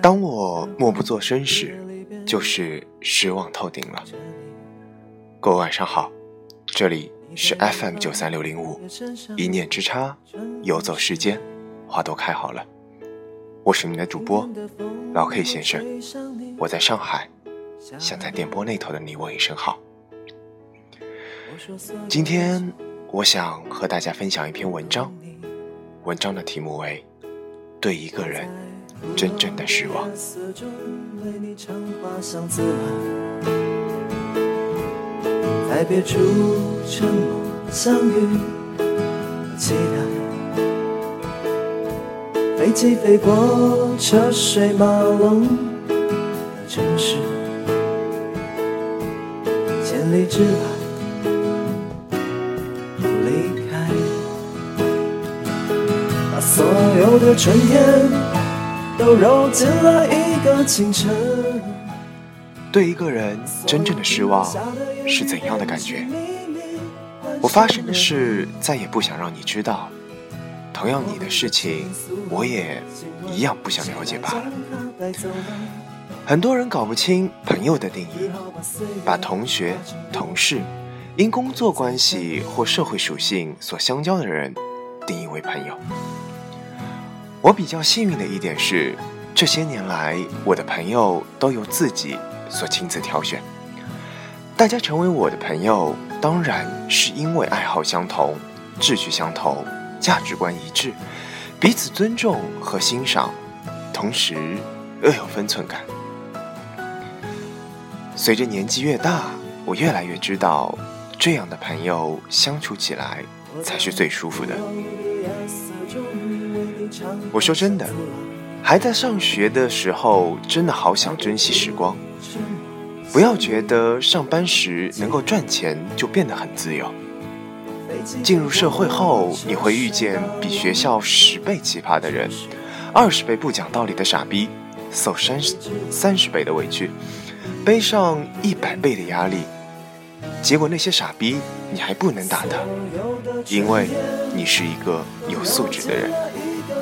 当我默不作声时，就是失望透顶了。各位晚上好，这里是 FM 九三六零五，一念之差，游走世间，花都开好了。我是你的主播老 K 先生，我在上海，想在电波那头的你问一声好。今天我想和大家分享一篇文章，文章的题目为《对一个人真正的失望》。在别处沉默相遇期待飞机飞过车水马龙的城市千里之外的春天都揉进了一个清晨对一个人真正的失望是怎样的感觉？我发生的事再也不想让你知道，同样你的事情我也一样不想了解罢了。很多人搞不清朋友的定义，把同学、同事因工作关系或社会属性所相交的人定义为朋友。我比较幸运的一点是，这些年来我的朋友都由自己。所亲自挑选，大家成为我的朋友，当然是因为爱好相同、志趣相投、价值观一致，彼此尊重和欣赏，同时又有分寸感。随着年纪越大，我越来越知道，这样的朋友相处起来才是最舒服的。我说真的，还在上学的时候，真的好想珍惜时光。不要觉得上班时能够赚钱就变得很自由。进入社会后，你会遇见比学校十倍奇葩的人，二十倍不讲道理的傻逼，受三十三十倍的委屈，背上一百倍的压力。结果那些傻逼你还不能打他，因为你是一个有素质的人。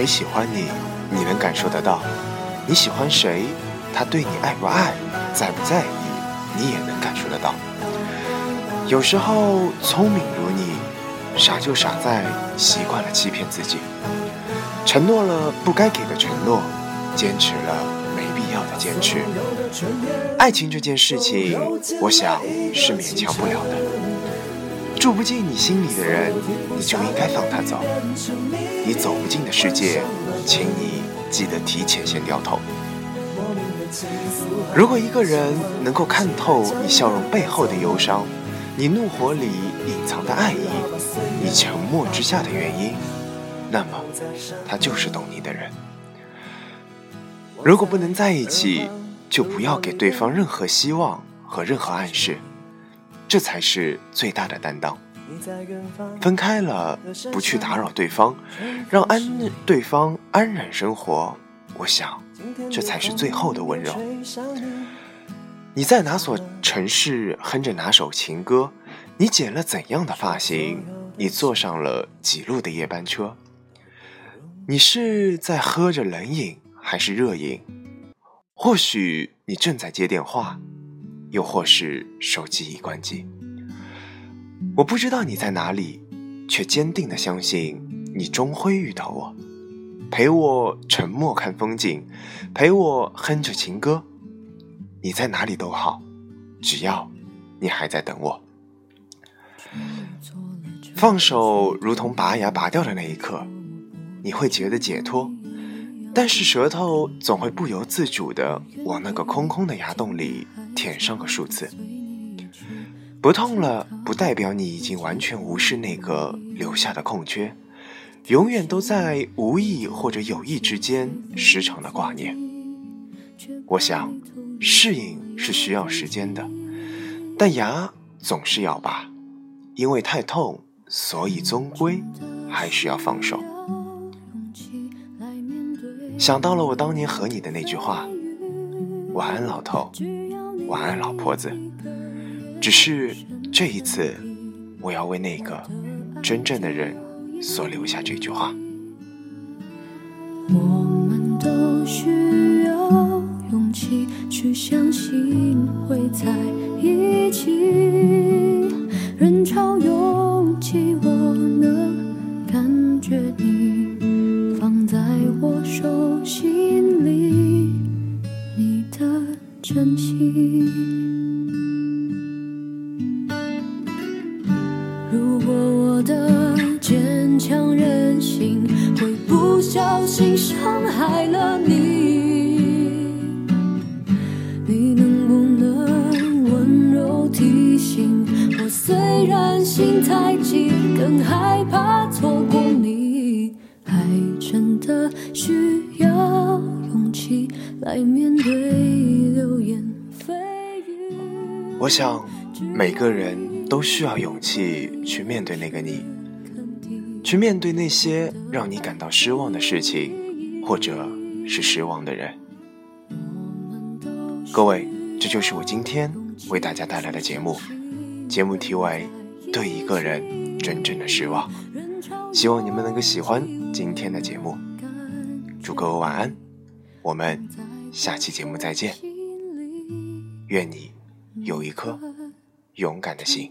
谁喜欢你，你能感受得到；你喜欢谁，他对你爱不爱，在不在意，你也能感受得到。有时候，聪明如你，傻就傻在习惯了欺骗自己，承诺了不该给的承诺，坚持了没必要的坚持。爱情这件事情，我想是勉强不了的。住不进你心里的人，你就应该放他走。你走不进的世界，请你记得提前先掉头。如果一个人能够看透你笑容背后的忧伤，你怒火里隐藏的爱意，你沉默之下的原因，那么他就是懂你的人。如果不能在一起，就不要给对方任何希望和任何暗示。这才是最大的担当。分开了，不去打扰对方，让安对方安然生活。我想，这才是最后的温柔。你在哪所城市哼着哪首情歌？你剪了怎样的发型？你坐上了几路的夜班车？你是在喝着冷饮还是热饮？或许你正在接电话。又或是手机已关机，我不知道你在哪里，却坚定的相信你终会遇到我。陪我沉默看风景，陪我哼着情歌。你在哪里都好，只要你还在等我。放手，如同拔牙拔掉的那一刻，你会觉得解脱，但是舌头总会不由自主的往那个空空的牙洞里舔上个数次。不痛了，不代表你已经完全无视那个留下的空缺，永远都在无意或者有意之间时常的挂念。我想，适应是需要时间的，但牙总是要拔，因为太痛。所以，终归还是要放手。想到了我当年和你的那句话：“晚安，老头，晚安，老婆子。”只是这一次，我要为那个真正的人所留下这句话。我们都需要勇气去相信会在心里，你的真心。如果我的坚强任性会不小心伤害了你，你能不能温柔提醒我？虽然心太急。更害怕错过你，还真的需要来面对流言蜚语。我想，每个人都需要勇气去面对那个你，去面对那些让你感到失望的事情，或者是失望的人。各位，这就是我今天为大家带来的节目，节目题为《对一个人》。真正的失望，希望你们能够喜欢今天的节目。祝各位晚安，我们下期节目再见。愿你有一颗勇敢的心。